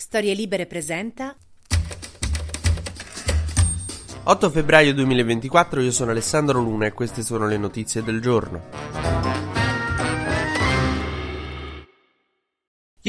Storie Libere presenta 8 febbraio 2024, io sono Alessandro Luna e queste sono le notizie del giorno.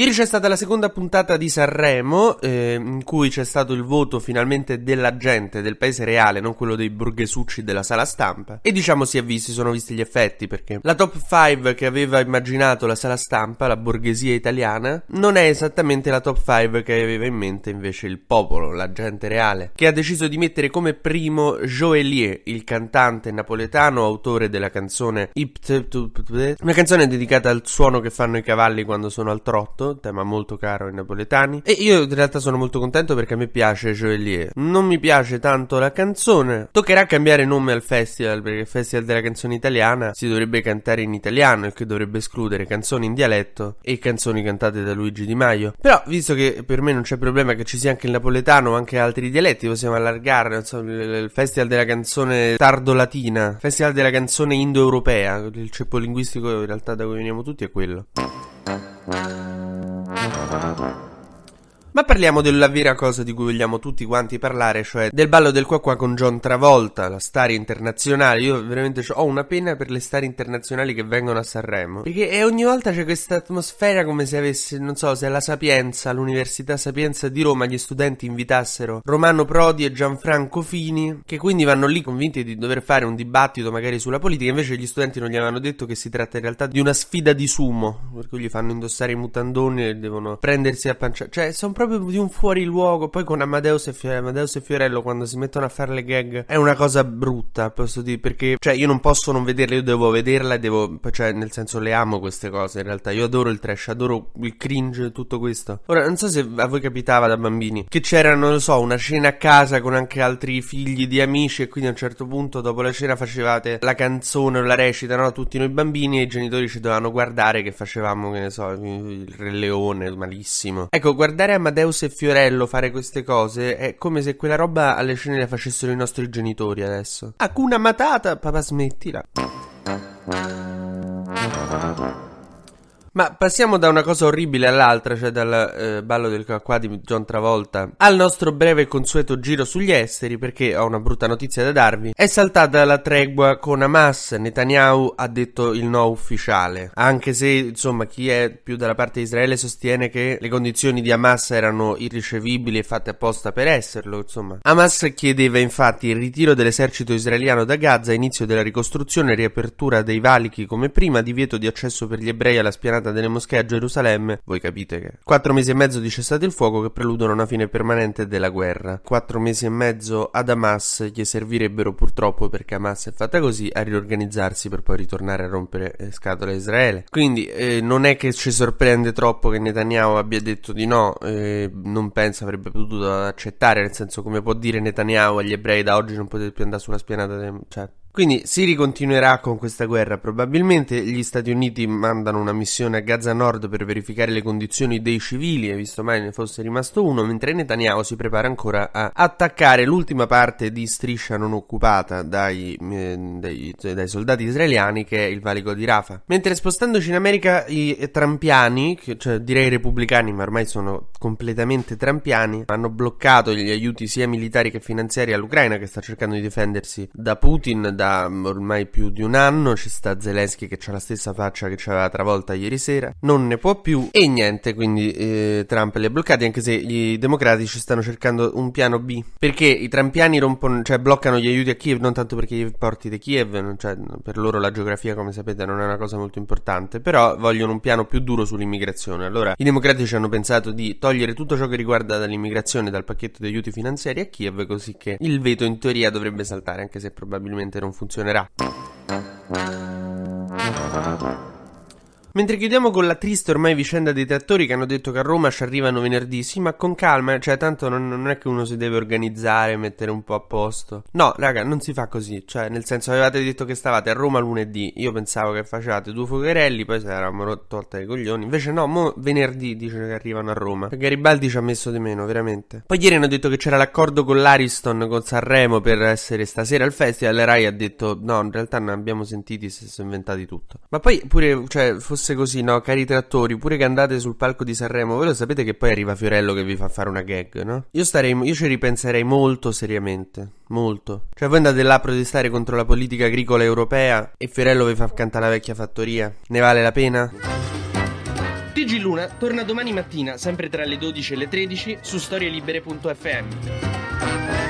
Ieri c'è stata la seconda puntata di Sanremo, eh, in cui c'è stato il voto finalmente della gente, del paese reale, non quello dei borghesucci della sala stampa. E diciamo si è visti, sono visti gli effetti, perché la top 5 che aveva immaginato la sala stampa, la borghesia italiana, non è esattamente la top 5 che aveva in mente invece il popolo, la gente reale, che ha deciso di mettere come primo Joelier, il cantante napoletano, autore della canzone una canzone dedicata al suono che fanno i cavalli quando sono al trotto tema molto caro ai napoletani. E io in realtà sono molto contento perché a me piace Joelier. Non mi piace tanto la canzone. Toccherà cambiare nome al festival perché il festival della canzone italiana si dovrebbe cantare in italiano, il che dovrebbe escludere canzoni in dialetto e canzoni cantate da Luigi Di Maio. Però, visto che per me non c'è problema che ci sia anche il napoletano o anche altri dialetti, possiamo allargare insomma, il festival della canzone tardo-latina, festival della canzone indoeuropea. Il ceppo linguistico in realtà da cui veniamo tutti è quello. Ha ha ha. Ma parliamo della vera cosa di cui vogliamo tutti quanti parlare, cioè del ballo del qua qua con John Travolta, la star internazionale. Io veramente ho una pena per le star internazionali che vengono a Sanremo. Perché ogni volta c'è questa atmosfera come se avesse, non so, se alla Sapienza, all'Università Sapienza di Roma, gli studenti invitassero Romano Prodi e Gianfranco Fini, che quindi vanno lì convinti di dover fare un dibattito magari sulla politica. Invece gli studenti non gli avevano detto che si tratta in realtà di una sfida di sumo, per cui gli fanno indossare i mutandoni e devono prendersi a pancia. Cioè, sono proprio di un fuori luogo. Poi con Amadeus e, Fiore, Amadeus e Fiorello, quando si mettono a fare le gag, è una cosa brutta, posso dire, perché, cioè, io non posso non vederla, io devo vederla e devo, cioè, nel senso, le amo queste cose, in realtà. Io adoro il trash, adoro il cringe, tutto questo. Ora, non so se a voi capitava da bambini, che c'era, non lo so, una cena a casa con anche altri figli di amici e quindi a un certo punto, dopo la cena, facevate la canzone o la recita, no? Tutti noi bambini e i genitori ci dovevano guardare che facevamo, che ne so, il Re Leone, malissimo. Ecco, guardare Amadeus Amadeus e Fiorello fare queste cose è come se quella roba alle scene la facessero i nostri genitori adesso. Hakuna Matata, papà smettila. Ma passiamo da una cosa orribile all'altra, cioè dal eh, ballo del qua di John Travolta, al nostro breve e consueto giro sugli esteri, perché ho una brutta notizia da darvi. È saltata la tregua con Hamas, Netanyahu ha detto il no ufficiale, anche se insomma chi è più dalla parte di Israele sostiene che le condizioni di Hamas erano irricevibili e fatte apposta per esserlo, insomma. Hamas chiedeva infatti il ritiro dell'esercito israeliano da Gaza, inizio della ricostruzione, riapertura dei valichi come prima, divieto di accesso per gli ebrei alla spianata scatenata delle moschee a Gerusalemme, voi capite che quattro mesi e mezzo di cessate il fuoco che preludono una fine permanente della guerra. Quattro mesi e mezzo ad Hamas gli servirebbero purtroppo perché Hamas è fatta così a riorganizzarsi per poi ritornare a rompere eh, scatole a Israele. Quindi eh, non è che ci sorprende troppo che Netanyahu abbia detto di no, eh, non penso avrebbe potuto accettare, nel senso come può dire Netanyahu agli ebrei da oggi non potete più andare sulla spianata, cioè quindi si ricontinuerà con questa guerra. Probabilmente gli Stati Uniti mandano una missione a Gaza Nord per verificare le condizioni dei civili, e visto mai ne fosse rimasto uno, mentre Netanyahu si prepara ancora a attaccare l'ultima parte di striscia non occupata dai, eh, dai, dai soldati israeliani, che è il valico di Rafah. Mentre spostandoci in America i trampiani, cioè direi repubblicani, ma ormai sono completamente trampiani, hanno bloccato gli aiuti sia militari che finanziari all'Ucraina, che sta cercando di difendersi da Putin da ormai più di un anno. Ci sta Zelensky che ha la stessa faccia che ci aveva travolta ieri sera. Non ne può più. E niente, quindi eh, Trump li ha bloccati. Anche se i democratici stanno cercando un piano B. Perché i trampiani rompono, cioè bloccano gli aiuti a Kiev. Non tanto perché gli porti di Kiev, cioè per loro la geografia, come sapete, non è una cosa molto importante. Però vogliono un piano più duro sull'immigrazione. Allora i democratici hanno pensato di togliere tutto ciò che riguarda dall'immigrazione dal pacchetto di aiuti finanziari a Kiev. Così che il veto in teoria dovrebbe saltare, anche se probabilmente non non funzionerà. Mentre chiudiamo con la triste ormai vicenda dei trattori che hanno detto che a Roma ci arrivano venerdì, sì, ma con calma, cioè tanto non, non, è che uno si deve organizzare, mettere un po' a posto. No, raga, non si fa così, cioè nel senso avevate detto che stavate a Roma lunedì, io pensavo che facevate due fuocherelli, poi se eravamo tolta i coglioni, invece no, mo venerdì dice che arrivano a Roma. Garibaldi ci ha messo di meno, veramente. Poi ieri hanno detto che c'era l'accordo con l'Ariston, con Sanremo per essere stasera al festival, e Rai ha detto no, in realtà non abbiamo sentiti, si sono inventati tutto. Ma poi pure, cioè, fosse fosse così, no? Cari trattori, pure che andate sul palco di Sanremo, voi lo sapete che poi arriva Fiorello che vi fa fare una gag, no? Io starei, io ci ripenserei molto seriamente. Molto. Cioè, voi andate là a protestare contro la politica agricola europea e Fiorello vi fa cantare la vecchia fattoria. Ne vale la pena? TG Luna torna domani mattina, sempre tra le 12 e le 13, su storielibere.fm.